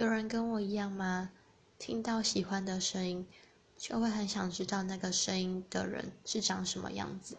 有人跟我一样吗？听到喜欢的声音就会很想知道那个声音的人是长什么样子。